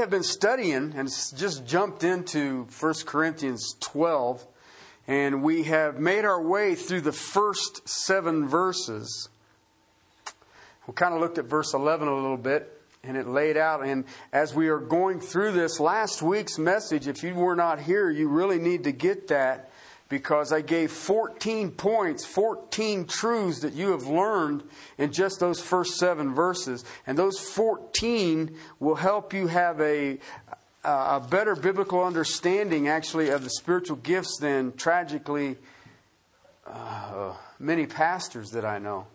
have been studying and just jumped into 1 Corinthians 12, and we have made our way through the first seven verses. We kind of looked at verse 11 a little bit and it laid out. And as we are going through this last week's message, if you were not here, you really need to get that because I gave 14 points, 14 truths that you have learned in just those first seven verses. And those 14 will help you have a, a better biblical understanding, actually, of the spiritual gifts than tragically uh, many pastors that I know.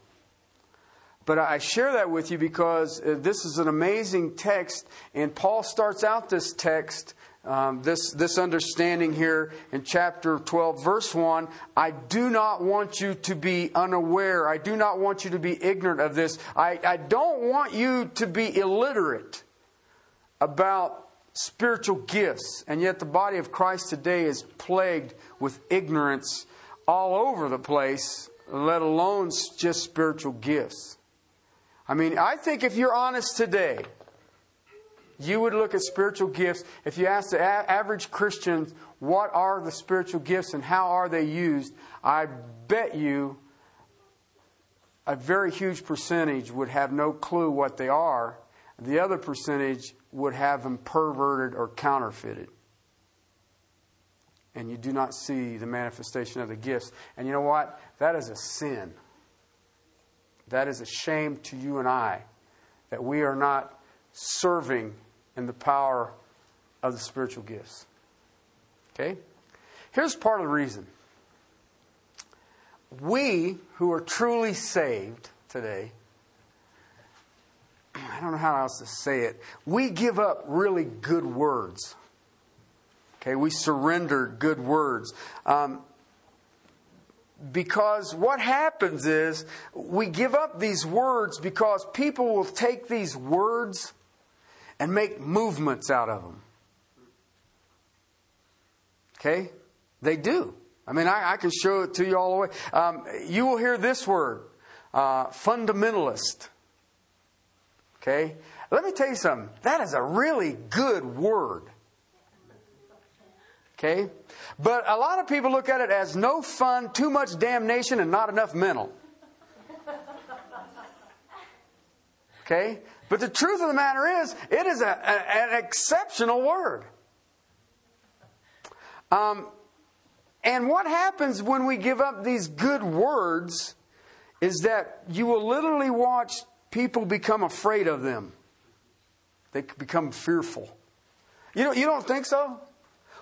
But I share that with you because uh, this is an amazing text, and Paul starts out this text, um, this, this understanding here in chapter 12, verse 1. I do not want you to be unaware. I do not want you to be ignorant of this. I, I don't want you to be illiterate about spiritual gifts. And yet, the body of Christ today is plagued with ignorance all over the place, let alone just spiritual gifts. I mean, I think if you're honest today, you would look at spiritual gifts. If you ask the average Christian, what are the spiritual gifts and how are they used, I bet you a very huge percentage would have no clue what they are. The other percentage would have them perverted or counterfeited. And you do not see the manifestation of the gifts. And you know what? That is a sin. That is a shame to you and I that we are not serving in the power of the spiritual gifts. Okay? Here's part of the reason. We who are truly saved today, I don't know how else to say it, we give up really good words. Okay, we surrender good words. Um, because what happens is we give up these words because people will take these words and make movements out of them. Okay? They do. I mean, I, I can show it to you all the way. Um, you will hear this word uh, fundamentalist. Okay? Let me tell you something. That is a really good word. Okay? But a lot of people look at it as no fun, too much damnation, and not enough mental. Okay? But the truth of the matter is, it is a, a, an exceptional word. Um, and what happens when we give up these good words is that you will literally watch people become afraid of them. They become fearful. You, know, you don't think so?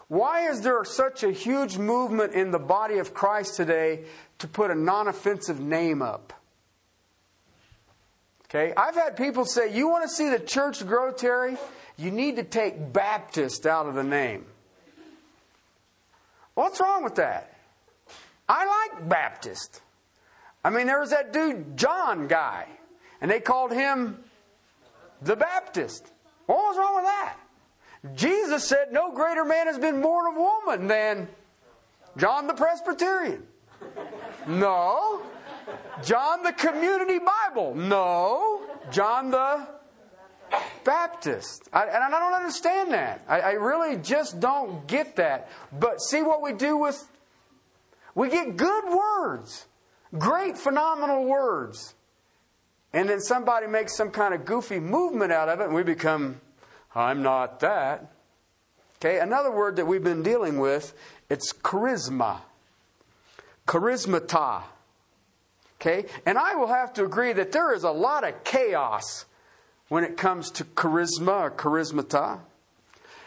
Why is there such a huge movement in the body of Christ today to put a non offensive name up? Okay, I've had people say, You want to see the church grow, Terry? You need to take Baptist out of the name. What's wrong with that? I like Baptist. I mean, there was that dude, John guy, and they called him the Baptist. What was wrong with that? Jesus said, No greater man has been born of woman than John the Presbyterian. No. John the Community Bible. No. John the Baptist. I, and I don't understand that. I, I really just don't get that. But see what we do with. We get good words, great, phenomenal words. And then somebody makes some kind of goofy movement out of it, and we become I'm not that. Okay, another word that we've been dealing with, it's charisma. Charismata. Okay, and I will have to agree that there is a lot of chaos when it comes to charisma or charismata.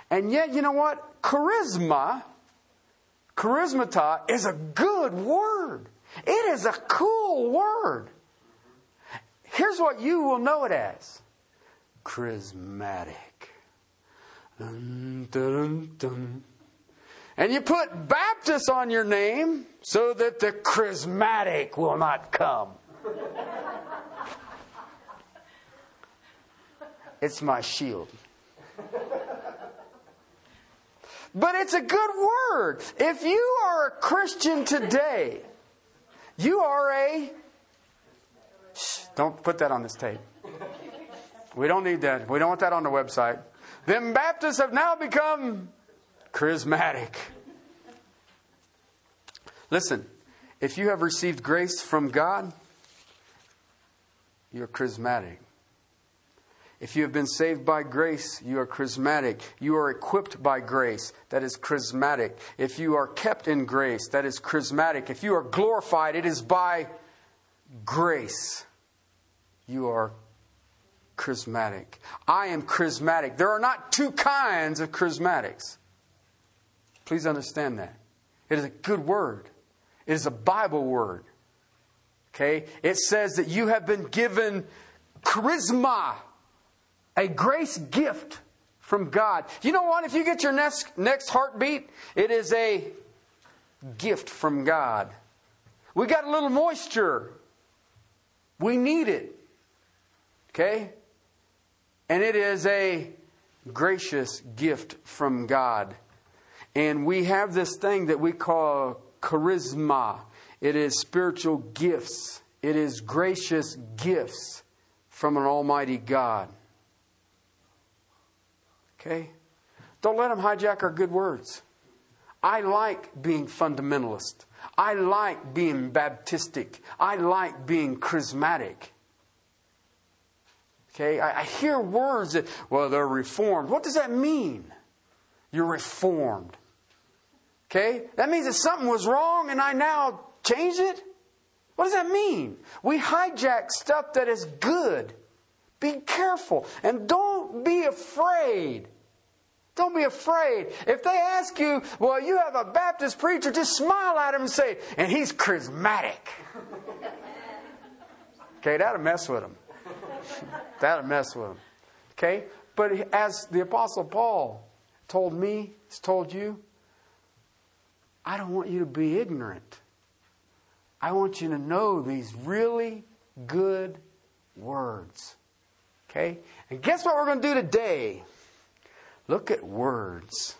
And yet, you know what? Charisma, charismata is a good word. It is a cool word. Here's what you will know it as charismatic. Dun, dun, dun, and you put Baptist on your name so that the charismatic will not come. it's my shield. But it's a good word. If you are a Christian today, you are a. Shh, don't put that on this tape. We don't need that. We don't want that on the website. Them Baptists have now become charismatic. Listen, if you have received grace from God, you're charismatic. If you have been saved by grace, you are charismatic. You are equipped by grace, that is charismatic. If you are kept in grace, that is charismatic. If you are glorified, it is by grace. You are charismatic. I am charismatic. There are not two kinds of charismatics. Please understand that. It is a good word, it is a Bible word. Okay? It says that you have been given charisma a grace gift from God. You know what? If you get your next, next heartbeat, it is a gift from God. We got a little moisture. We need it. Okay? And it is a gracious gift from God. And we have this thing that we call charisma. It is spiritual gifts. It is gracious gifts from an almighty God. Okay? Don't let them hijack our good words. I like being fundamentalist. I like being Baptistic. I like being charismatic. Okay? I, I hear words that, well, they're reformed. What does that mean? You're reformed. Okay? That means that something was wrong and I now changed it? What does that mean? We hijack stuff that is good. Be careful and don't be afraid don't be afraid. If they ask you, well, you have a Baptist preacher, just smile at him and say, and he's charismatic. Okay, that'll mess with him. That'll mess with him. Okay? But as the Apostle Paul told me, has told you, I don't want you to be ignorant. I want you to know these really good words. Okay? And guess what we're going to do today? Look at words.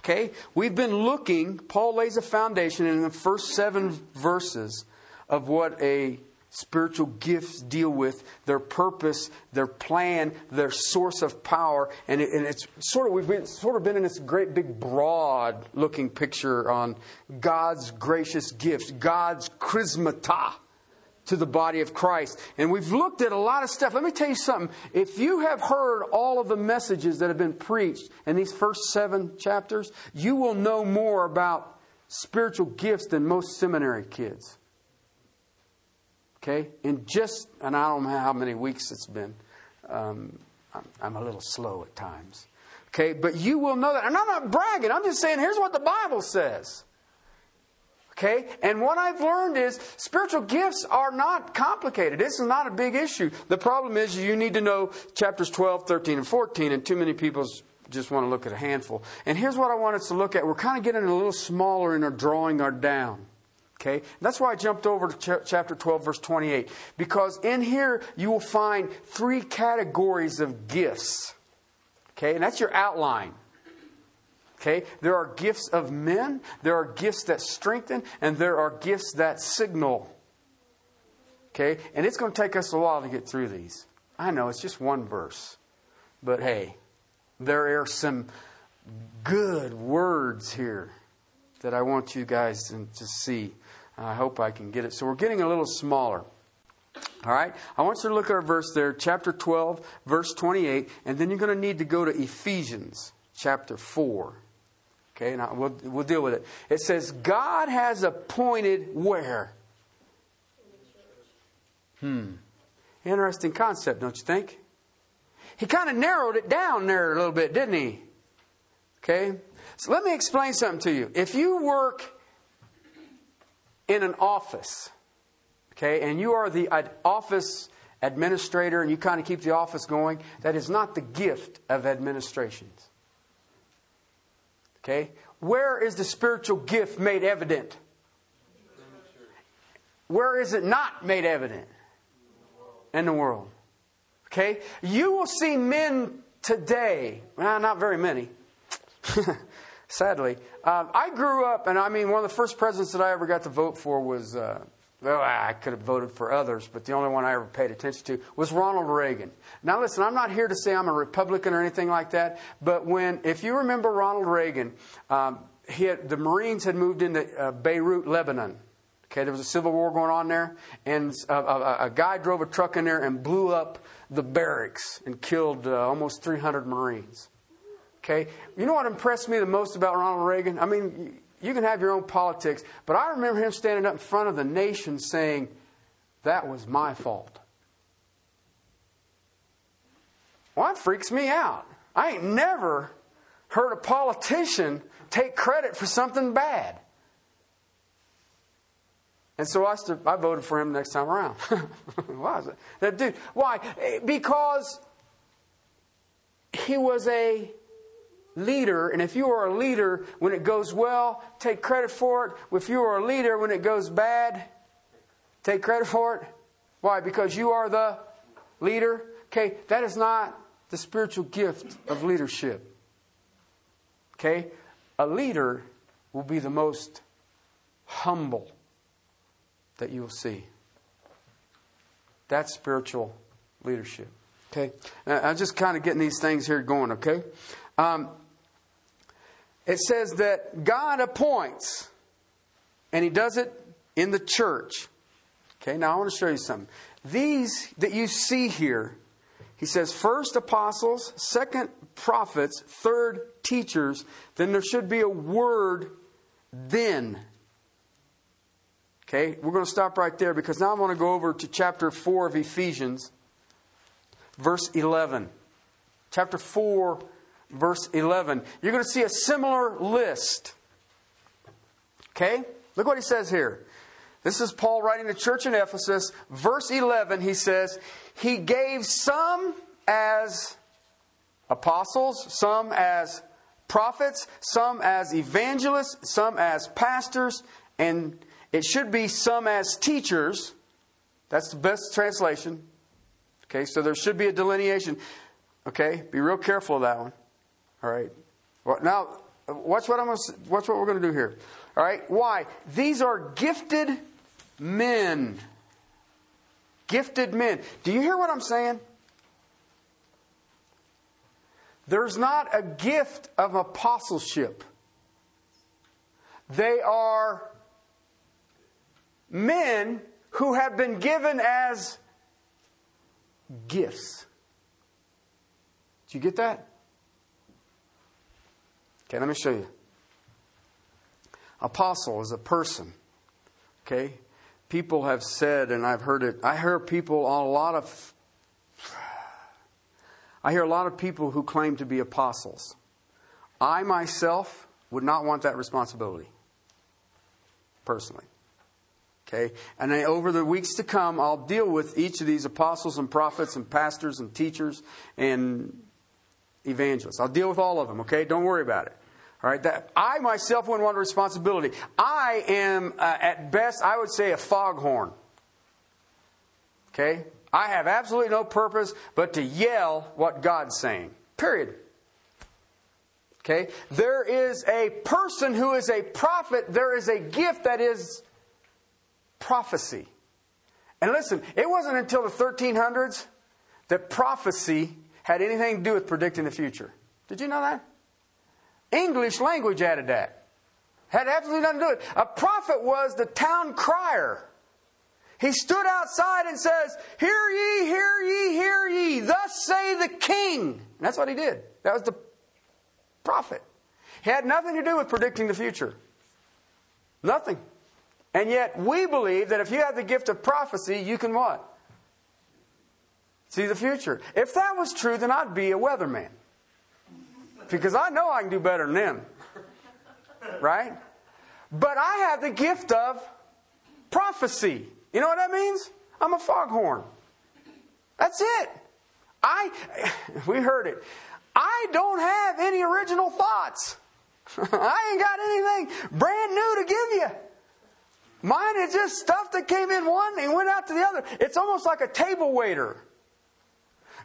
Okay? We've been looking, Paul lays a foundation in the first seven verses of what a spiritual gifts deal with their purpose their plan their source of power and, it, and, it's sort of we've been sort of been in this great big broad looking picture on god's gracious gifts god's charismata to the body of Christ. And we've looked at a lot of stuff. Let me tell you something. If you have heard all of the messages that have been preached in these first seven chapters, you will know more about spiritual gifts than most seminary kids. Okay? In just, and I don't know how many weeks it's been. Um, I'm, I'm a little slow at times. Okay? But you will know that. And I'm not bragging. I'm just saying, here's what the Bible says. Okay? And what I've learned is spiritual gifts are not complicated. This is not a big issue. The problem is you need to know chapters 12, 13, and 14, and too many people just want to look at a handful. And here's what I want us to look at. We're kind of getting a little smaller in our drawing our down. Okay? That's why I jumped over to ch- chapter 12, verse 28. Because in here you will find three categories of gifts. Okay? And that's your outline. Okay? There are gifts of men, there are gifts that strengthen, and there are gifts that signal. Okay? And it's going to take us a while to get through these. I know it's just one verse. But hey, there are some good words here that I want you guys to, see. I hope I can get it. So we're getting a little smaller. All right? I want you to look at our verse there, chapter 12, verse 28, and then you're going to need to go to Ephesians chapter 4. Okay, now we'll, we'll deal with it. It says, God has appointed where? Hmm. Interesting concept, don't you think? He kind of narrowed it down there a little bit, didn't he? Okay? So let me explain something to you. If you work in an office, okay, and you are the office administrator and you kind of keep the office going, that is not the gift of administrations. Okay? Where is the spiritual gift made evident? Where is it not made evident? In the world. Okay? You will see men today, well, not very many, sadly. Um, I grew up, and I mean, one of the first presidents that I ever got to vote for was uh, well, I could have voted for others, but the only one I ever paid attention to was Ronald Reagan. Now, listen, I'm not here to say I'm a Republican or anything like that, but when, if you remember Ronald Reagan, um, he had, the Marines had moved into uh, Beirut, Lebanon. Okay, there was a civil war going on there, and a, a, a guy drove a truck in there and blew up the barracks and killed uh, almost 300 Marines. Okay, you know what impressed me the most about Ronald Reagan? I mean, you can have your own politics, but I remember him standing up in front of the nation saying, That was my fault. Well, that freaks me out. I ain't never heard a politician take credit for something bad. And so I, stood, I voted for him next time around. why is it? That dude. Why? Eh, because he was a leader, and if you are a leader, when it goes well, take credit for it. If you are a leader, when it goes bad, take credit for it. Why? Because you are the leader. Okay, that is not the spiritual gift of leadership. Okay, a leader will be the most humble that you will see. That's spiritual leadership. Okay, I'm just kind of getting these things here going. Okay. Um, it says that God appoints, and He does it in the church. Okay, now I want to show you something. These that you see here, He says first apostles, second prophets, third teachers, then there should be a word then. Okay, we're going to stop right there because now I want to go over to chapter 4 of Ephesians, verse 11. Chapter 4 verse 11. You're going to see a similar list. Okay? Look what he says here. This is Paul writing to the church in Ephesus. Verse 11, he says, He gave some as apostles, some as prophets, some as evangelists, some as pastors, and it should be some as teachers. That's the best translation. Okay, so there should be a delineation. Okay, be real careful of that one. All right. Well, now, watch what I'm to, watch what we're going to do here. All right. Why? These are gifted men. Gifted men. Do you hear what I'm saying? There's not a gift of apostleship. They are men who have been given as gifts. Do you get that? Okay, let me show you. Apostle is a person. Okay? People have said, and I've heard it, I hear people on a lot of. I hear a lot of people who claim to be apostles. I myself would not want that responsibility, personally. Okay? And then over the weeks to come, I'll deal with each of these apostles and prophets and pastors and teachers and evangelists. I'll deal with all of them, okay? Don't worry about it. All right, that I myself wouldn't want responsibility. I am, uh, at best, I would say a foghorn. Okay? I have absolutely no purpose but to yell what God's saying. Period. Okay? There is a person who is a prophet, there is a gift that is prophecy. And listen, it wasn't until the 1300s that prophecy had anything to do with predicting the future. Did you know that? English language added that. Had absolutely nothing to do with it. A prophet was the town crier. He stood outside and says, Hear ye, hear ye, hear ye, thus say the king. And that's what he did. That was the prophet. He had nothing to do with predicting the future. Nothing. And yet we believe that if you have the gift of prophecy, you can what? See the future. If that was true, then I'd be a weatherman because I know I can do better than them. Right? But I have the gift of prophecy. You know what that means? I'm a foghorn. That's it. I we heard it. I don't have any original thoughts. I ain't got anything brand new to give you. Mine is just stuff that came in one and went out to the other. It's almost like a table waiter.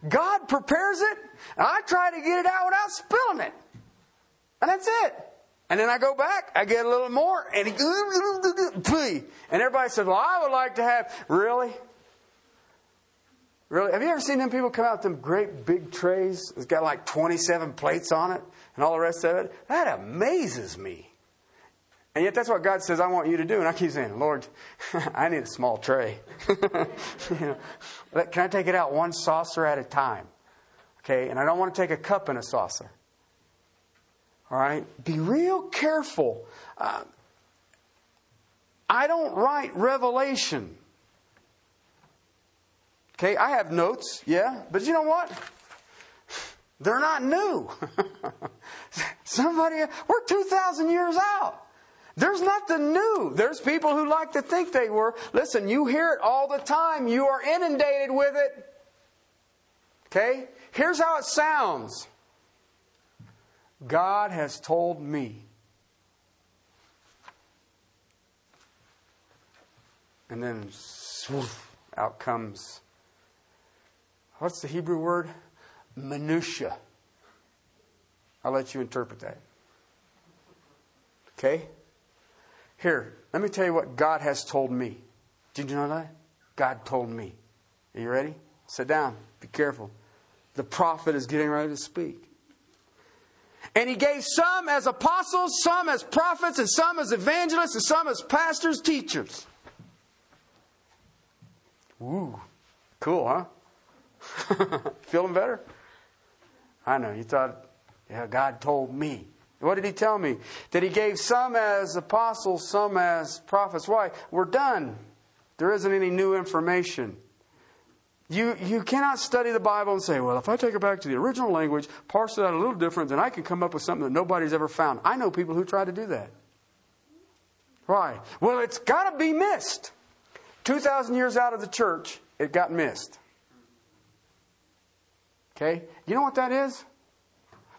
God prepares it, and I try to get it out without spilling it. And that's it. And then I go back, I get a little more, and and everybody says, Well, I would like to have, really? Really? Have you ever seen them people come out with them great big trays? It's got like 27 plates on it and all the rest of it. That amazes me. And yet that's what God says I want you to do. And I keep saying, Lord, I need a small tray. you know, can I take it out one saucer at a time? Okay, and I don't want to take a cup and a saucer. All right? Be real careful. Uh, I don't write revelation. Okay, I have notes, yeah, but you know what? They're not new. Somebody, we're 2,000 years out. There's nothing new. There's people who like to think they were. Listen, you hear it all the time. You are inundated with it. Okay? Here's how it sounds God has told me. And then out comes what's the Hebrew word? Minutia. I'll let you interpret that. Okay? Here, let me tell you what God has told me. Did you know that? God told me. Are you ready? Sit down. Be careful. The prophet is getting ready to speak. And he gave some as apostles, some as prophets, and some as evangelists, and some as pastors, teachers. Ooh, cool, huh? Feeling better? I know. You thought, yeah, God told me. What did he tell me? That he gave some as apostles, some as prophets. Why? We're done. There isn't any new information. You, you cannot study the Bible and say, well, if I take it back to the original language, parse it out a little different, then I can come up with something that nobody's ever found. I know people who try to do that. Why? Well, it's got to be missed. 2,000 years out of the church, it got missed. Okay? You know what that is?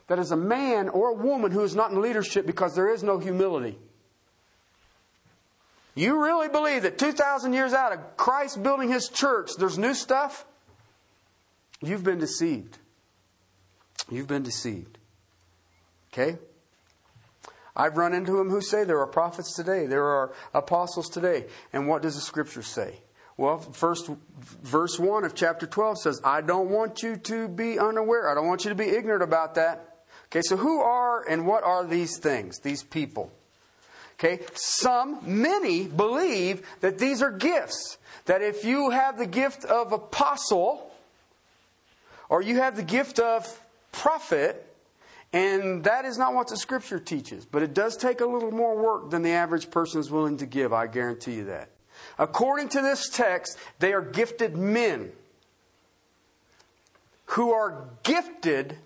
That is a man or a woman who is not in leadership because there is no humility. You really believe that 2,000 years out of Christ building his church, there's new stuff? You've been deceived. You've been deceived. Okay? I've run into them who say there are prophets today, there are apostles today. And what does the scripture say? Well, first verse 1 of chapter 12 says, I don't want you to be unaware. I don't want you to be ignorant about that. Okay, so who are and what are these things, these people? Okay, some, many believe that these are gifts. That if you have the gift of apostle, or you have the gift of prophet, and that is not what the scripture teaches, but it does take a little more work than the average person is willing to give, I guarantee you that. According to this text, they are gifted men who are gifted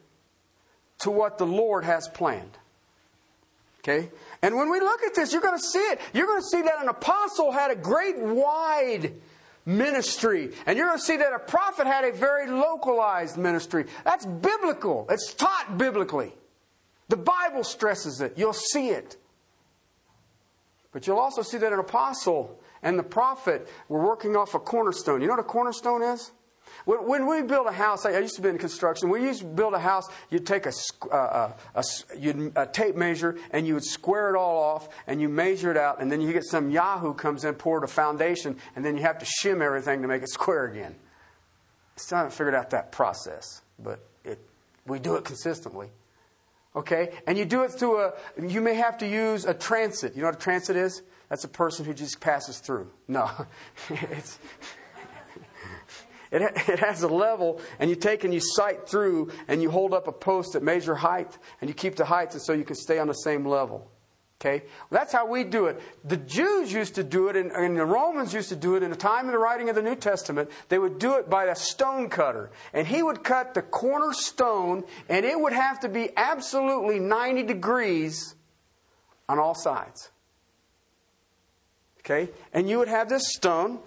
to what the Lord has planned. Okay? And when we look at this, you're going to see it. You're going to see that an apostle had a great wide ministry. And you're going to see that a prophet had a very localized ministry. That's biblical. It's taught biblically. The Bible stresses it. You'll see it. But you'll also see that an apostle and the prophet were working off a cornerstone. You know what a cornerstone is? When, we build a house, I used to be in construction. When you used to build a house, you'd take a, uh, a, a, a, tape measure and you would square it all off and you measure it out, and then you get some Yahoo comes in, poured a foundation, and then you have to shim everything to make it square again. Still haven't figured out that process, but it, we do it consistently. Okay? And you do it through a, you may have to use a transit. You know what a transit is? That's a person who just passes through. No. it's, it, it has a level, and you take and you sight through, and you hold up a post that measure height, and you keep the height so you can stay on the same level. Okay? Well, that's how we do it. The Jews used to do it, and, and, the Romans used to do it in the time of the writing of the New Testament. They would do it by a stone cutter. And he would cut the corner stone, and it would have to be absolutely 90 degrees on all sides. Okay? And you would have this stone,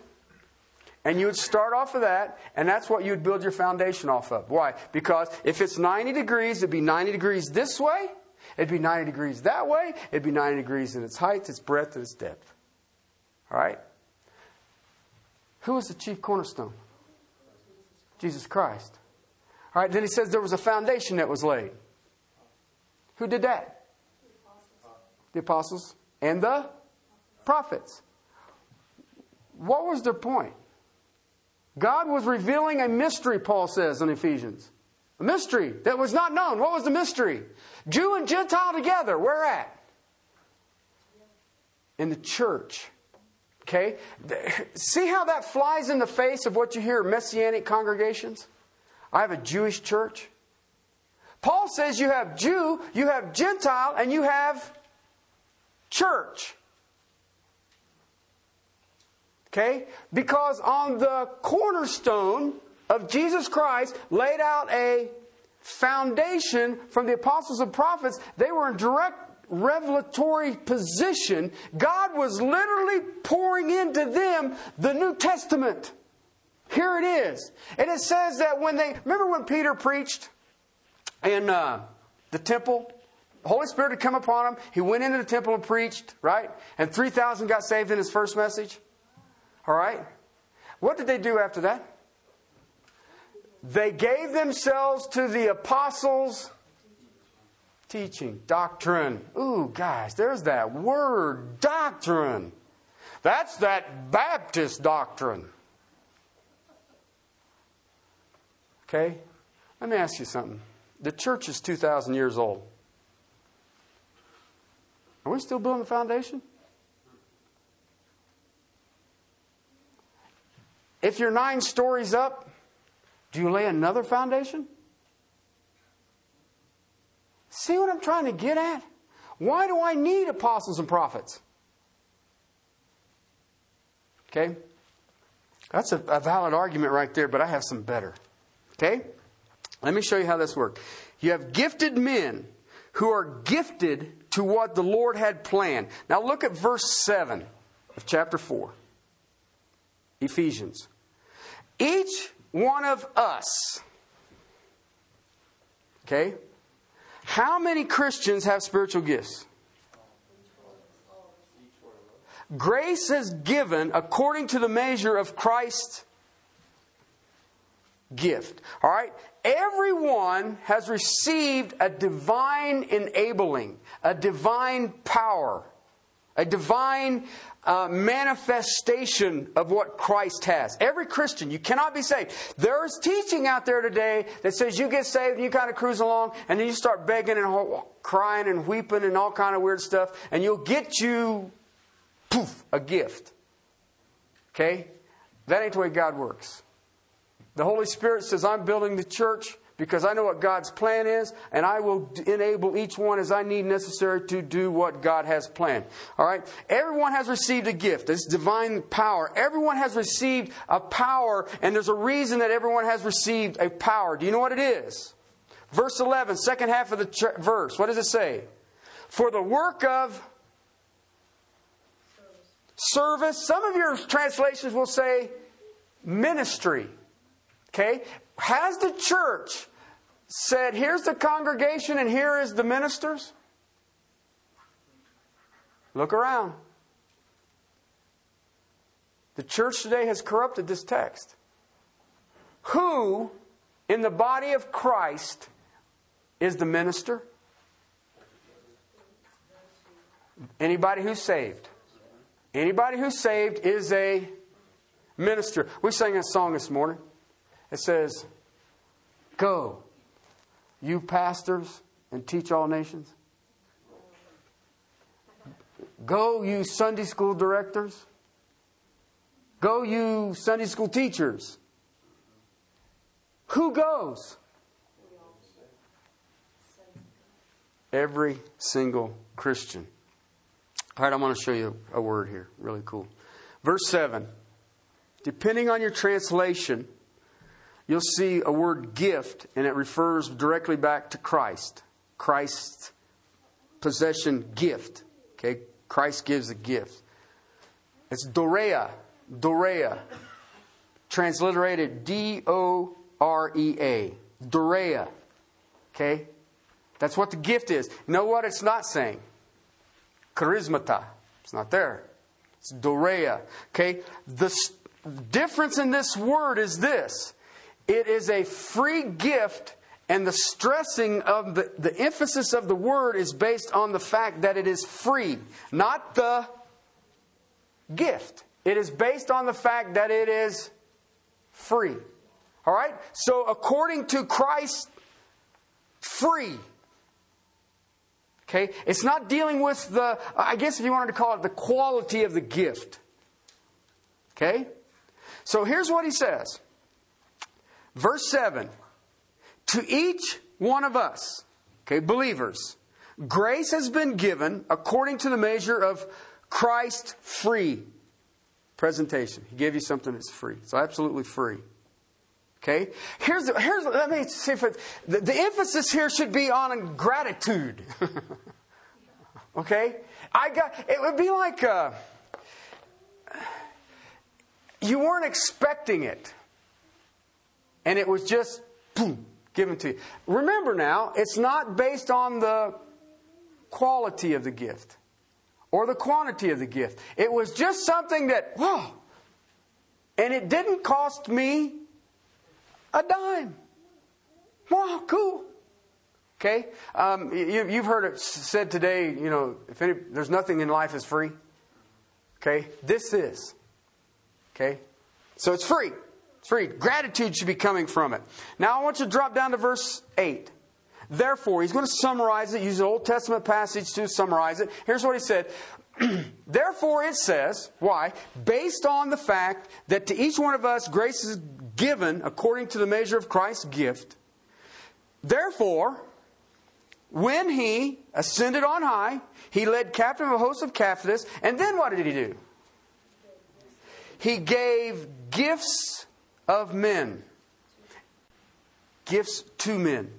and you would start off of that, and that's what you would build your foundation off of. Why? Because if it's 90 degrees, it'd be 90 degrees this way, it'd be 90 degrees that way, it'd be 90 degrees in its height, its breadth, and its depth. All right? Who was the chief cornerstone? Jesus Christ. All right, then he says there was a foundation that was laid. Who did that? the apostles and the prophets. What was their point? God was revealing a mystery, Paul says in Ephesians. A mystery that was not known. What was the mystery? Jew and Gentile together. Where at? In the church. Okay? See how that flies in the face of what you hear messianic congregations? I have a Jewish church. Paul says you have Jew, you have Gentile, and you have church. Okay? Because on the cornerstone of Jesus Christ laid out a foundation from the apostles and prophets. They were in direct revelatory position. God was literally pouring into them the New Testament. Here it is. And it says that when they, remember when Peter preached in uh, the temple? The Holy Spirit had come upon him. He went into the temple and preached, right? And 3,000 got saved in his first message. All right? What did they do after that? They gave themselves to the apostles' teaching, doctrine. Ooh, guys, there's that word, doctrine. That's that Baptist doctrine. Okay? Let me ask you something. The church is 2,000 years old. Are we still building the foundation? If you're nine stories up, do you lay another foundation? See what I'm trying to get at? Why do I need apostles and prophets? Okay? That's a, a, valid argument right there, but I have some better. Okay? Let me show you how this works. You have gifted men who are gifted to what the Lord had planned. Now look at verse 7 of chapter 4. Ephesians. Each one of us, okay? How many Christians have spiritual gifts? Grace is given according to the measure of Christ's gift. All right? Everyone has received a divine enabling, a divine power, a divine uh, manifestation of what Christ has. Every Christian, you cannot be saved. There's teaching out there today that says you get saved and you kind of cruise along and then you start begging and crying and weeping and all kind of weird stuff and you'll get you, poof, a gift. Okay? That ain't the way God works. The Holy Spirit says, I'm building the church because I know what God's plan is, and I will enable each one as I need necessary to do what God has planned. All right? Everyone has received a gift. This divine power. Everyone has received a power, and there's a reason that everyone has received a power. Do you know what it is? Verse 11, second half of the ch- verse. What does it say? For the work of service. service. Some of your translations will say ministry. Okay? Has the church said, Here's the congregation and here is the ministers? Look around. The church today has corrupted this text. Who in the body of Christ is the minister? Anybody who's saved. Anybody who's saved is a minister. We sang a song this morning. It says, Go you pastors, and teach all nations? Go, you Sunday school directors. Go, you Sunday school teachers. Who goes? Every single Christian. All right, I'm going to show you a word here. Really cool. Verse 7. Depending on your translation, you'll see a word gift, and it refers directly back to Christ. Christ's possession gift. Okay? Christ gives a gift. It's Dorea. Dorea. Transliterated D O R E A. Dorea. Okay? That's what the gift is. You know what it's not saying? Charismata. It's not there. It's Dorea. Okay? The difference in this word is this it is a free gift And the stressing of the, the emphasis of the word is based on the fact that it is free, not the gift. It is based on the fact that it is free. All right? So, according to Christ, free. Okay? It's not dealing with the, I guess if you wanted to call it the quality of the gift. Okay? So here's what he says. Verse 7 To each one of us, okay, believers, grace has been given according to the measure of Christ free presentation. He gave you something that's free. It's absolutely free. Okay? Here's, here's let me see if it, the, the emphasis here should be on gratitude. okay? I got, it would be like, uh, you weren't expecting it. And it was just, boom, given to you. Remember now, it's not based on the quality of the gift or the quantity of the gift. It was just something that, whoa, and it didn't cost me a dime. Wow, cool. Okay? Um, you, have heard it said today, you know, if any, there's nothing in life is free. Okay? This is. Okay? So it's free. Free. Gratitude should be coming from it. Now I want you to drop down to verse 8. Therefore, he's going to summarize it, use an Old Testament passage to summarize it. Here's what he said. Therefore, it says, why? Based on the fact that to each one of us grace is given according to the measure of Christ's gift. Therefore, when he ascended on high, he led captive a host of captives. And then what did he do? He gave gifts of men. Gifts to men.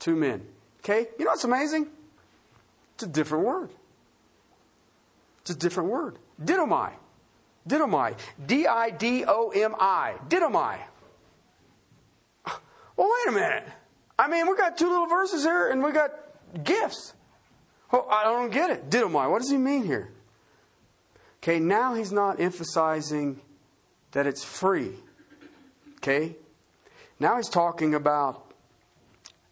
To men. Okay? You know what's amazing? It's a different word. It's a different word. Didomai. Didomai. D I D O M I. Didomai. Well, wait a minute. I mean, we got two little verses here and we got gifts. Well, I don't get it. Didomai. What does he mean here? Okay, now he's not emphasizing that it's free. Okay? Now he's talking about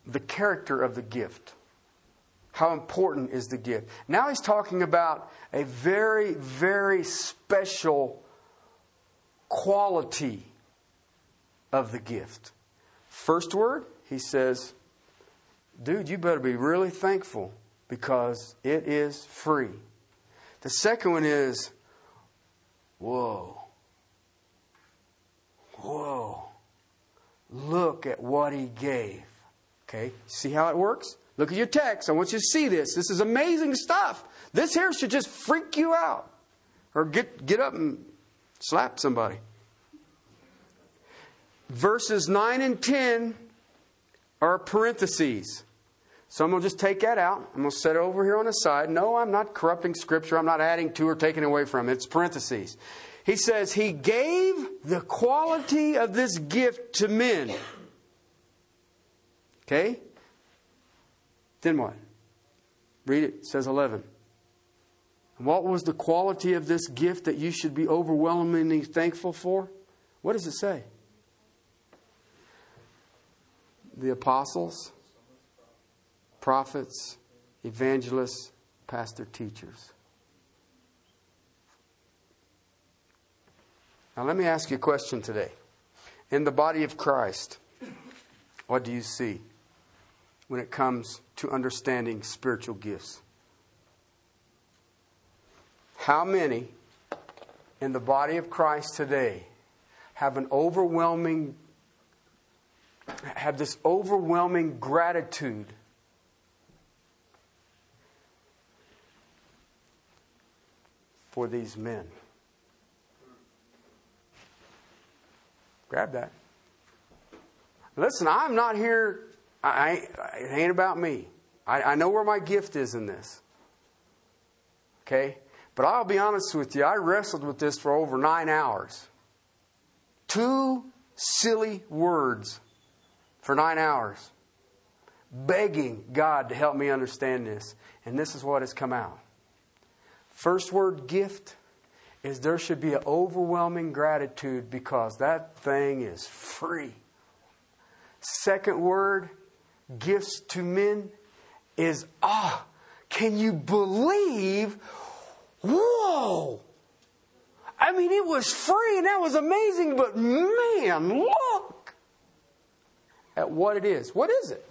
the character of the gift. How important is the gift? Now he's talking about a very, very special quality of the gift. First word, he says, Dude, you better be really thankful because it is free. The second one is, Whoa. Whoa. Look at what he gave. Okay, see how it works? Look at your text. I want you to see this. This is amazing stuff. This here should just freak you out. Or get, get up and slap somebody. Verses 9 and 10 are parentheses. So I'm going to just take that out. I'm going to set it over here on the side. No, I'm not corrupting Scripture. I'm not adding to or taking away from it. It's parentheses. He says, He gave the quality of this gift to men. Okay? Then what? Read it. It says 11. What was the quality of this gift that you should be overwhelmingly thankful for? What does it say? The apostles, prophets, evangelists, pastor, teachers. Now, let me ask you a question today. In the body of Christ, what do you see when it comes to understanding spiritual gifts? How many in the body of Christ today have an overwhelming have this overwhelming gratitude for these men? Grab that. Listen, I'm not here. I, it ain't about me. I, I know where my gift is in this. Okay? But I'll be honest with you, I wrestled with this for over nine hours. Two silly words for nine hours, begging God to help me understand this. And this is what has come out. First word, gift is there should be an overwhelming gratitude because that thing is free. second word, gifts to men, is ah. Can you believe? Whoa! I mean, it was free and that was amazing, but man, look at what it is. What is it?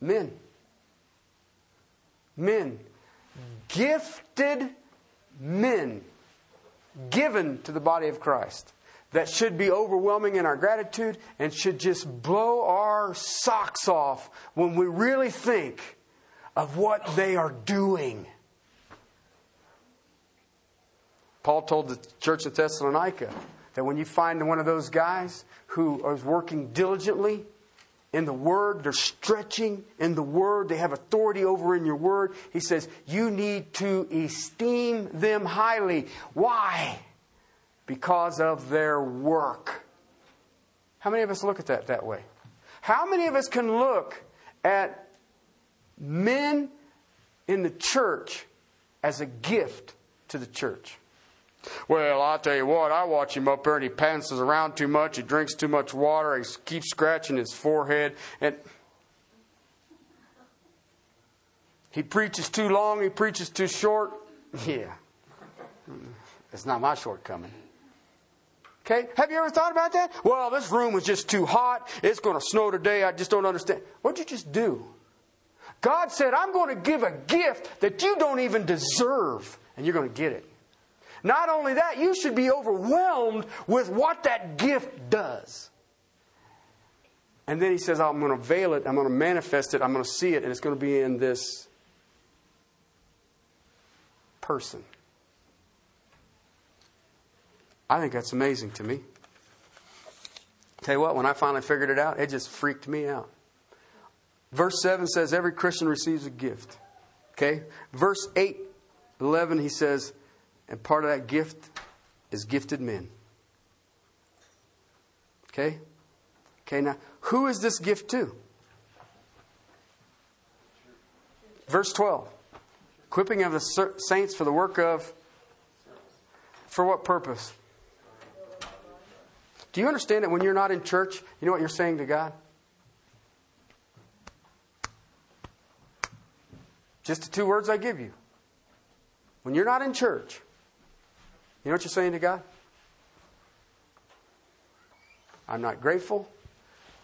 Men. Men. Gifted men given to the body of Christ that should be overwhelming in our gratitude and should just blow our socks off when we really think of what they are doing. Paul told the church of Thessalonica that when you find one of those guys who is working diligently in the Word, they're stretching in the Word, they have authority over in your Word, he says, you need to esteem them highly. Why? Because of their work. How many of us look at that that way? How many of us can look at men in the church as a gift to the church? Well, I'll tell you what, I watch him up there and he pantses around too much, he drinks too much water, he keeps scratching his forehead, and he preaches too long, he preaches too short. Yeah. It's not my shortcoming. Okay? Have you ever thought about that? Well, this room was just too hot. It's going to snow today. I just don't understand. What'd you just do? God said, I'm going to give a gift that you don't even deserve, and you're going to get it. Not only that, you should be overwhelmed with what that gift does. And then he says, I'm going to veil it, I'm going to manifest it, I'm going to see it, and it's going to be in this person. I think that's amazing to me. Tell you what, when I finally figured it out, it just freaked me out. Verse 7 says, Every Christian receives a gift. Okay? Verse 8, 11, he says, and part of that gift is gifted men. Okay? Okay, now, who is this gift to? Verse 12 equipping of the saints for the work of. For what purpose? Do you understand that when you're not in church, you know what you're saying to God? Just the two words I give you. When you're not in church, you know what you're saying to God? I'm not grateful,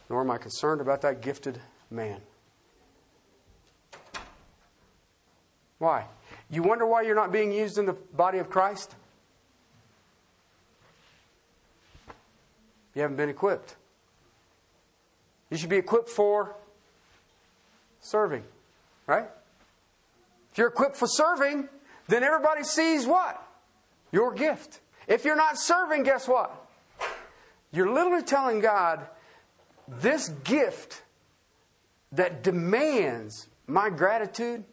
nor am I concerned about that gifted man. Why? You wonder why you're not being used in the body of Christ? You haven't been equipped. You should be equipped for serving, right? If you're equipped for serving, then everybody sees what? Your gift. If you're not serving, guess what? You're literally telling God, this gift that demands my gratitude,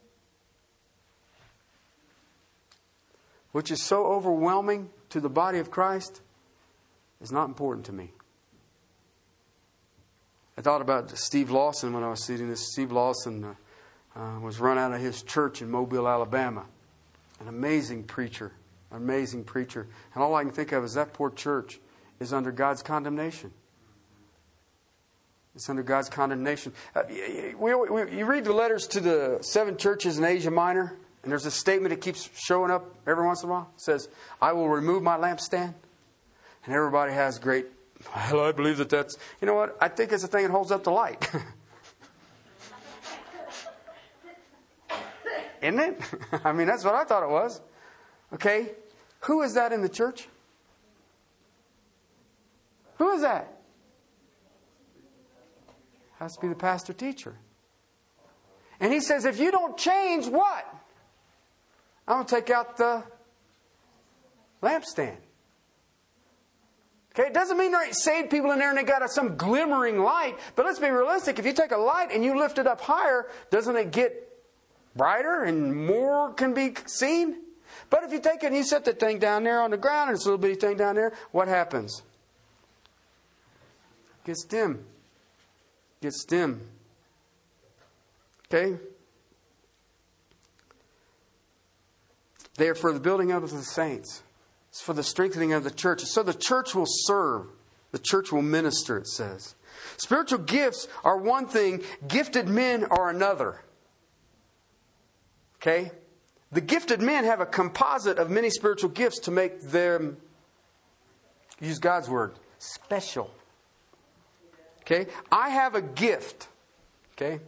which is so overwhelming to the body of Christ, is not important to me. I thought about Steve Lawson when I was seeing this. Steve Lawson uh, uh, was run out of his church in Mobile, Alabama. An amazing preacher amazing preacher. And all I can think of is that poor church is under God's condemnation. It's under God's condemnation. Uh, we, we, you read the letters to the seven churches in Asia Minor, and there's a statement that keeps showing up every once in a while. It says, I will remove my lampstand. And everybody has great, well, I believe that that's, you know what? I think it's the thing that holds up the light. Isn't it? I mean, that's what I thought it was. Okay? Who is that in the church? Who is that? Has to be the pastor teacher. And he says, if you don't change, what? I'm going to take out the lampstand. Okay, it doesn't mean there ain't saved people in there and they got some glimmering light, but let's be realistic. If you take a light and you lift it up higher, doesn't it get brighter and more can be seen? But if you take it and you set the thing down there on the ground and it's a little bitty thing down there, what happens? It gets dim. It gets dim. Okay? They are for the building up of the saints. It's for the strengthening of the church. So the church will serve. The church will minister, it says. Spiritual gifts are one thing, gifted men are another. Okay? The gifted men have a composite of many spiritual gifts to make them, use God's word, special. Okay? I have a gift. Okay?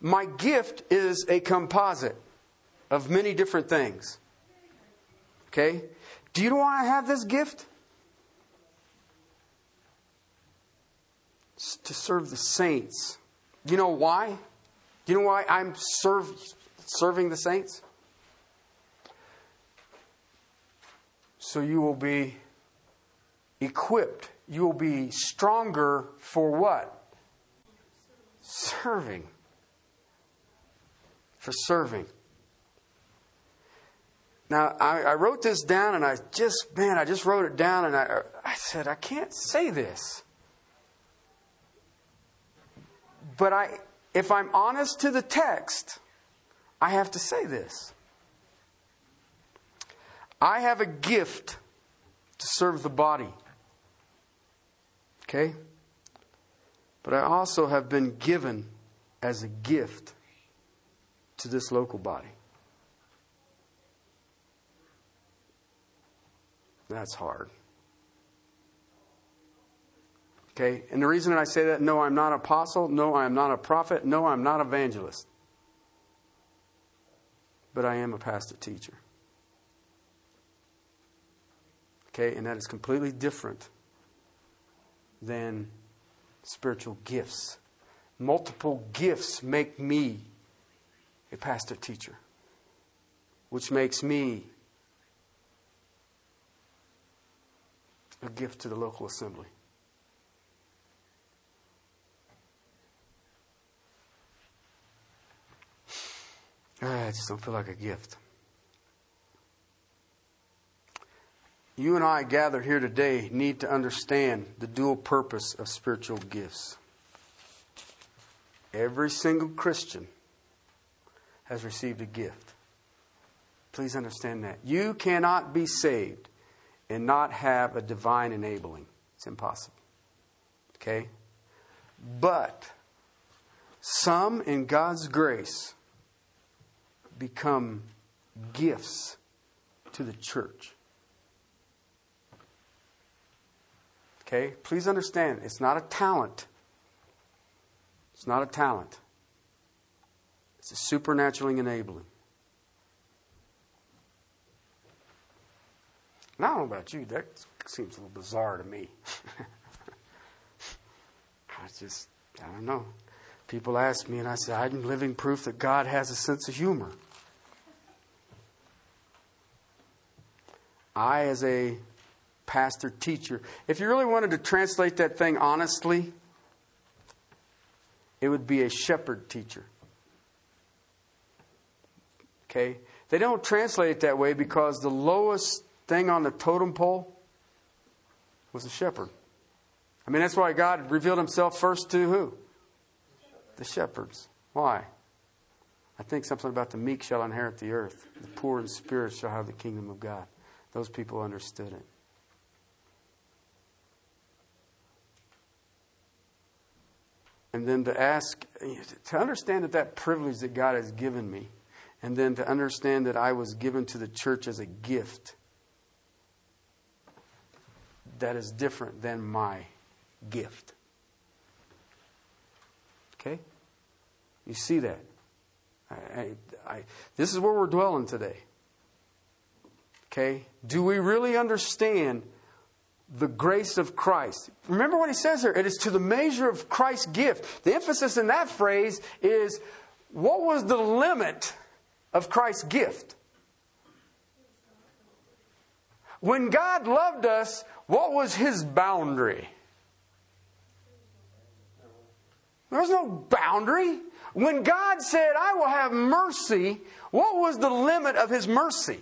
My gift is a composite of many different things. Okay? Do you know why I have this gift? It's to serve the saints. You know why? Do you know why I'm serve, serving the saints? So you will be equipped. You will be stronger for what? Serving. For serving. Now, I, I, wrote this down and I just, man, I just wrote it down and I, I said, I can't say this. But I, if I'm honest to the text, I have to say this. I have a gift to serve the body. Okay? But I also have been given as a gift to this local body. That's hard. Okay? And the reason I say that no, I'm not apostle. No, I'm not a prophet. No, I'm not evangelist. But I am a pastor teacher. Okay? And that is completely different than spiritual gifts. Multiple gifts make me a pastor teacher, which makes me a gift to the local assembly. Ah, I just don't feel like a gift. You and I gathered here today need to understand the dual purpose of spiritual gifts. Every single Christian has received a gift. Please understand that. You cannot be saved and not have a divine enabling. It's impossible. Okay? But some, in God's grace, become gifts to the church. Okay? Please understand, it's not a talent. It's not a talent. It's a supernaturally enabling. And I don't know about you, that seems a little bizarre to me. I just, I don't know. People ask me, and I say, I'm living proof that God has a sense of humor. I, as a pastor teacher, if you really wanted to translate that thing honestly, it would be a shepherd teacher. Okay? They don't translate it that way because the lowest thing on the totem pole was a shepherd. I mean, that's why God revealed himself first to who? The shepherds. Why? I think something about the meek shall inherit the earth, the poor in spirit shall have the kingdom of God. Those people understood it. And then to ask, to understand that that privilege that God has given me, and then to understand that I was given to the church as a gift that is different than my gift. Okay? You see that? I, I, I, this is where we're dwelling today. Okay? Do we really understand the grace of Christ? Remember what he says here. It is to the measure of Christ's gift. The emphasis in that phrase is what was the limit of Christ's gift? When God loved us, what was his boundary? There was no boundary. When God said, I will have mercy, what was the limit of his mercy?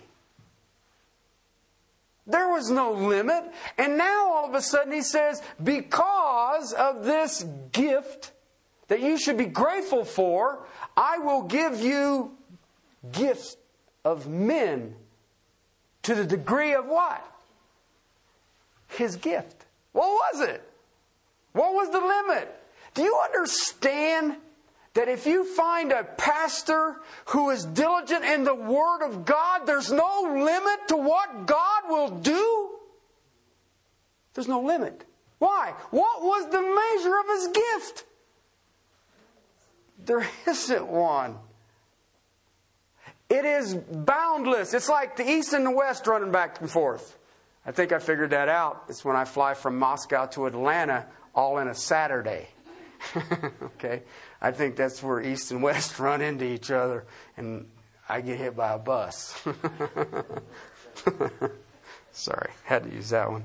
There was no limit. And now all of a sudden he says, because of this gift that you should be grateful for, I will give you gifts of men to the degree of what? His gift. What was it? What was the limit? Do you understand that if you find a pastor who is diligent in the Word of God, there's no limit to what God will do? There's no limit. Why? What was the measure of his gift? There isn't one. It is boundless. It's like the east and the west running back and forth. I think I figured that out. It's when I fly from Moscow to Atlanta all in a Saturday. okay? I think that's where east and west run into each other and I get hit by a bus. Sorry, had to use that one.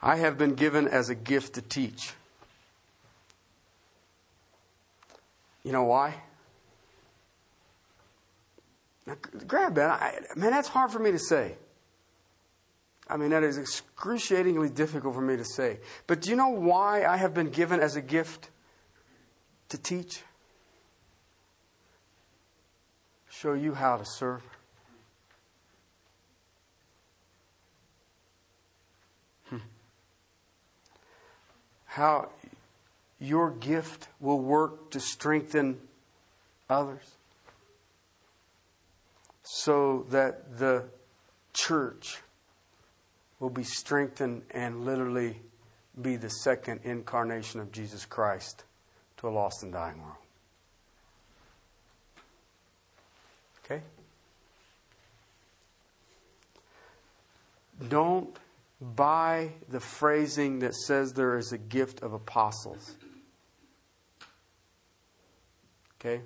I have been given as a gift to teach. You know why? Now, grab that. I, man, that's hard for me to say. I mean, that is excruciatingly difficult for me to say. But do you know why I have been given as a gift to teach? Show you how to serve. Hmm. How your gift will work to strengthen others so that the church will be strengthened and literally be the second incarnation of Jesus Christ to a lost and dying world. Okay? Don't buy the phrasing that says there is a gift of apostles. Okay?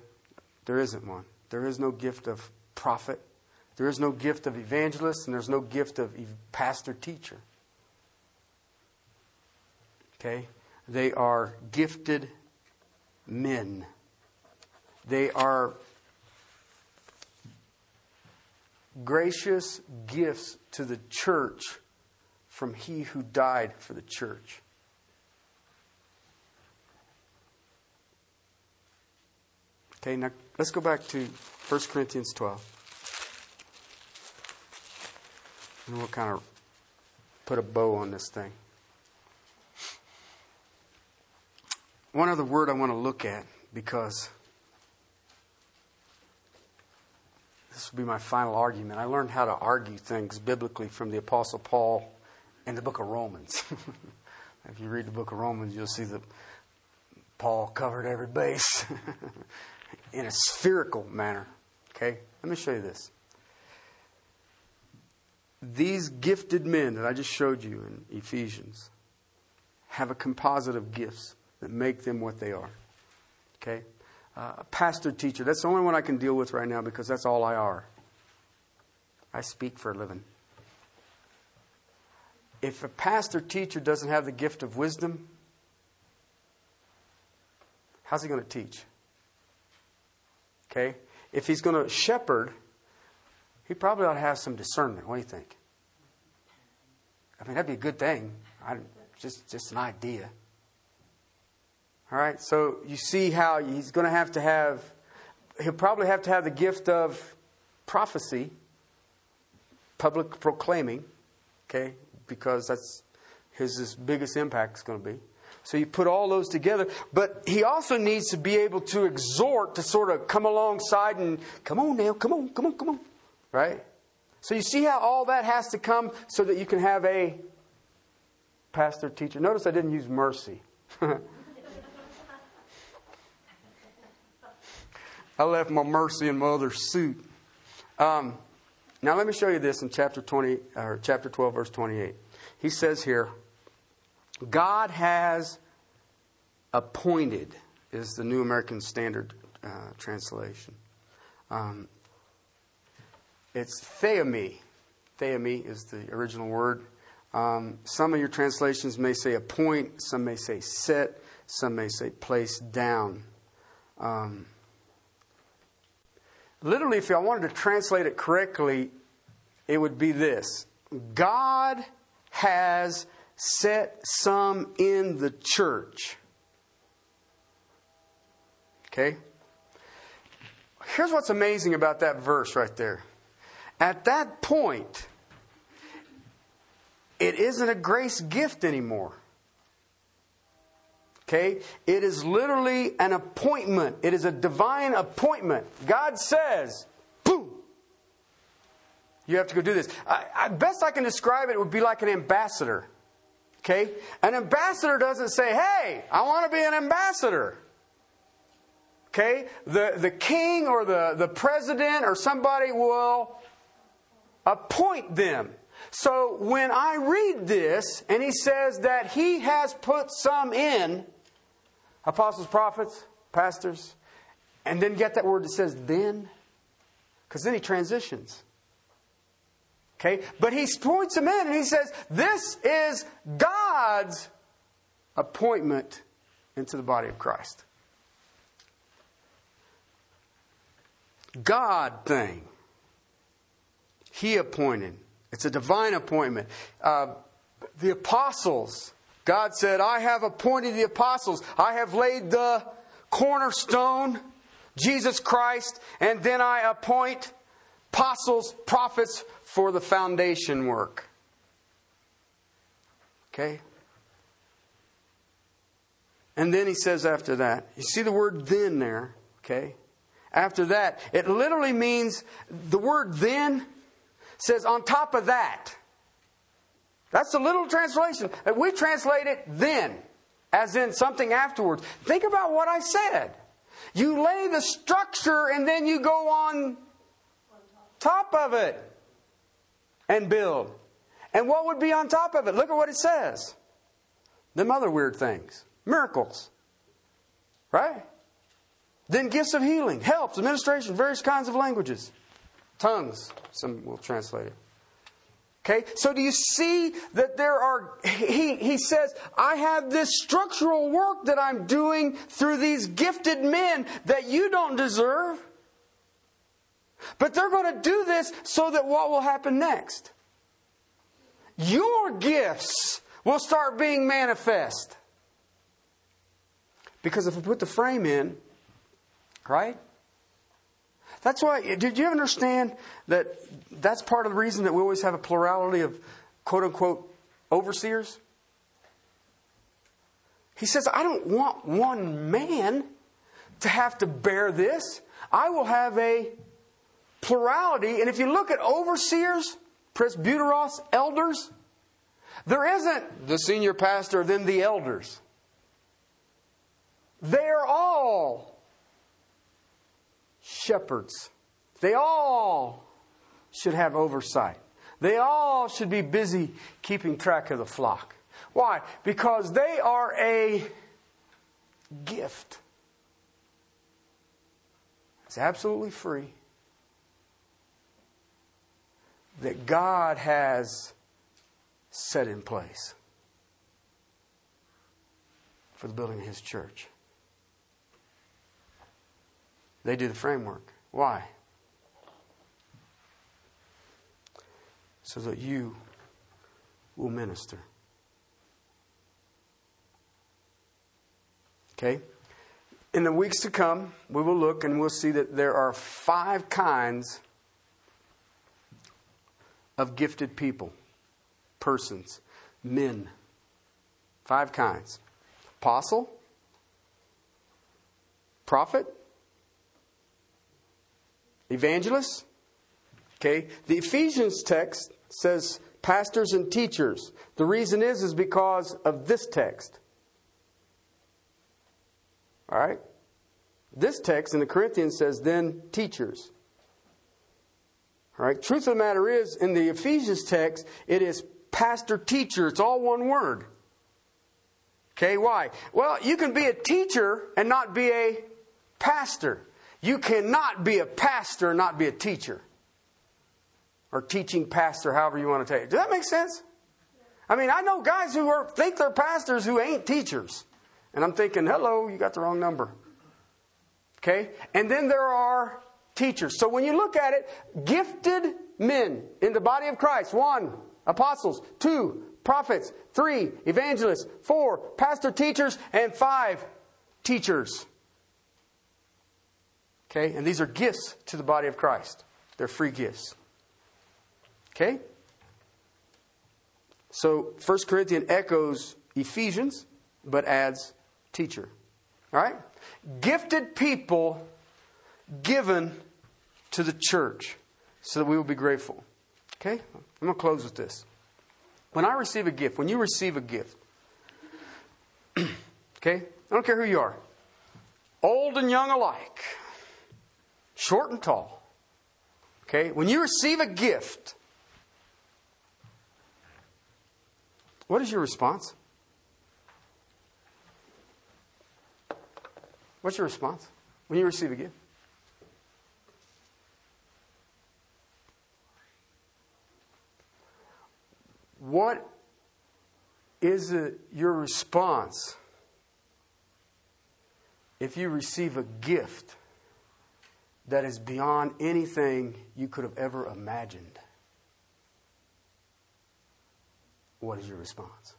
There isn't one. There is no gift of prophet. There is no gift of evangelist, and there's no gift of pastor teacher. Okay? They are gifted men. They are gracious gifts to the church from He who died for the church. Okay, now let's go back to 1 Corinthians 12. And we'll kind of put a bow on this thing. One other word I want to look at because this will be my final argument. I learned how to argue things biblically from the Apostle Paul in the book of Romans. if you read the book of Romans, you'll see that Paul covered every base in a spherical manner. Okay? Let me show you this. These gifted men that I just showed you in Ephesians have a composite of gifts that make them what they are. Okay? Uh, a pastor teacher, that's the only one I can deal with right now because that's all I are. I speak for a living. If a pastor teacher doesn't have the gift of wisdom, how's he going to teach? Okay? If he's going to shepherd, he probably ought to have some discernment. What do you think? I mean, that'd be a good thing. I, just, just an idea. All right, so you see how he's going to have to have, he'll probably have to have the gift of prophecy, public proclaiming, okay, because that's his, his biggest impact is going to be. So you put all those together. But he also needs to be able to exhort, to sort of come alongside and, come on now, come on, come on, come on. Right? So you see how all that has to come so that you can have a pastor teacher. Notice I didn't use mercy. I left my mercy in my other suit. Um, now let me show you this in chapter 20 or chapter 12 verse 28. He says here, God has appointed, is the New American Standard uh, translation. Um, it's tithemi. Tithemi is the original word. Um, some of your translations may say appoint, some may say set, some may say place down. Um, literally, if I wanted to translate it correctly, it would be this God has set some in the church. Okay? Here's what's amazing about that verse right there. At that point, it isn't a grace gift anymore. Okay? It is literally an appointment. It is a divine appointment. God says, boom, you have to go do this. I, I, best I can describe it, it would be like an ambassador. Okay? An ambassador doesn't say, hey, I want to be an ambassador. Okay? The, the king or the, the president or somebody will appoint them. So when I read this and he says that he has put some in apostles, prophets, pastors, and then get that word that says then, because then he transitions. Okay? But he points them in and he says, This is God's appointment into the body of Christ. God thing. He appointed. It's a divine appointment. Uh, the apostles, God said, I have appointed the apostles. I have laid the cornerstone, Jesus Christ, and then I appoint apostles, prophets for the foundation work. Okay? And then he says after that, you see the word then there, okay? After that, it literally means the word then says on top of that. That's the little translation. We translate it then, as in something afterwards. Think about what I said. You lay the structure and then you go on top of it and build. And what would be on top of it? Look at what it says. Them other weird things. Miracles. Right? Then gifts of healing, helps, administration, various kinds of languages. Tongues, some will translate it. Okay, so do you see that there are, he, he says, I have this structural work that I'm doing through these gifted men that you don't deserve. But they're going to do this so that what will happen next? Your gifts will start being manifest. Because if we put the frame in, right? That's why, did you understand that that's part of the reason that we always have a plurality of quote unquote overseers? He says, I don't want one man to have to bear this. I will have a plurality. And if you look at overseers, presbyteros, elders, there isn't the senior pastor, then the elders. They're all shepherds. They all should have oversight. They all should be busy keeping track of the flock. Why? Because they are a gift. It's absolutely free. That God has set in place for the building of His church. They do the framework. Why? So that you will minister. Okay? In the weeks to come, we will look and we'll see that there are five kinds of gifted people, persons, men. Five kinds apostle, prophet, evangelists. Okay, the Ephesians text says pastors and teachers. The reason is is because of this text. All right? This text in the Corinthians says then teachers. All right? Truth of the matter is in the Ephesians text it is pastor teacher. It's all one word. Okay, why? Well, you can be a teacher and not be a pastor. You cannot be a pastor and not be a teacher. Or teaching pastor, however you want to take it. Does that make sense? I mean, I know guys who are, think they're pastors who ain't teachers. And I'm thinking, hello, you got the wrong number. Okay? And then there are teachers. So when you look at it, gifted men in the body of Christ one, apostles, two, prophets, three, evangelists, four, pastor teachers, and five, teachers. Okay? And these are gifts to the body of Christ. They're free gifts. Okay? So 1 Corinthians echoes Ephesians, but adds teacher. All right? Gifted people given to the church so that we will be grateful. Okay? I'm going to close with this. When I receive a gift, when you receive a gift, okay? I don't care who you are, old and young alike, short and tall. Okay? When you receive a gift, what is your response? What's your response when you receive a gift? What is it, your response if you receive a gift that is beyond anything you could have ever imagined? What is your response?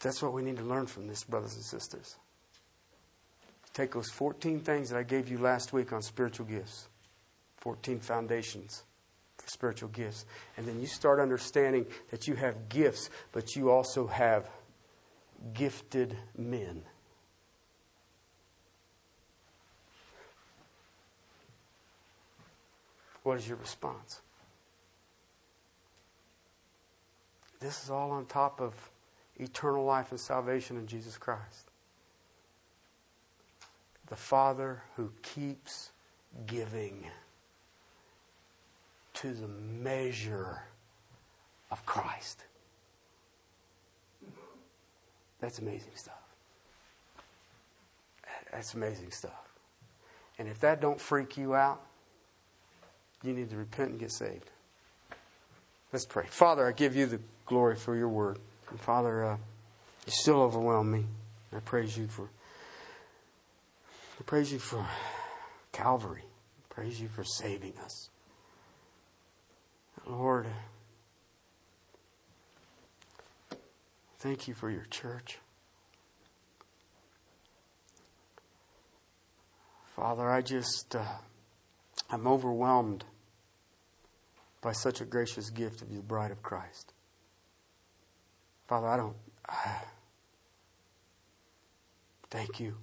That's what we need to learn from this, brothers and sisters. Take those 14 things that I gave you last week on spiritual gifts, 14 foundations for spiritual gifts. And then you start understanding that you have gifts, but you also have gifted men. What is your response? This is all on top of eternal life and salvation in Jesus Christ. The Father who keeps giving to the measure of Christ. That's amazing stuff. That's amazing stuff. And if that don't freak you out, you need to repent and get saved. Let's pray. Father, I give you the glory for your word. And Father, uh, you still overwhelm me. I praise you for I praise you for Calvary. I praise you for saving us. Lord, thank you for your church. Father, I just, uh, I'm overwhelmed by such a gracious gift of the bride of Christ. Father, I don't. Thank you.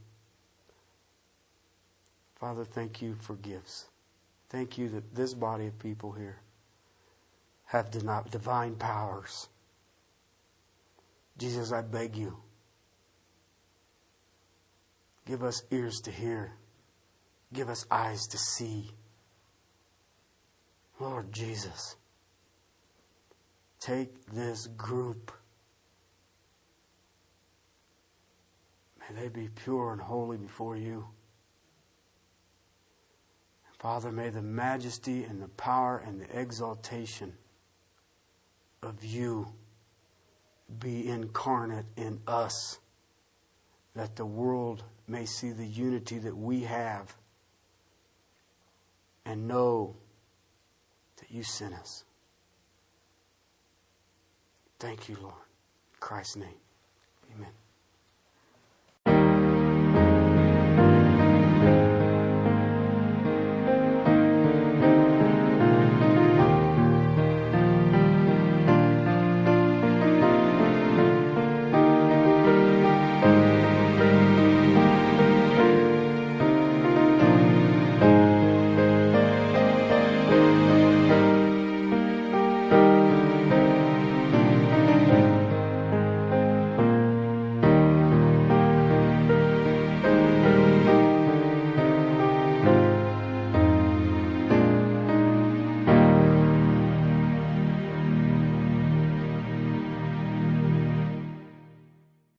Father, thank you for gifts. Thank you that this body of people here have divine powers. Jesus, I beg you, give us ears to hear, give us eyes to see. Lord Jesus, take this group May they be pure and holy before you. Father, may the majesty and the power and the exaltation of you be incarnate in us, that the world may see the unity that we have and know that you sent us. Thank you, Lord. In Christ's name.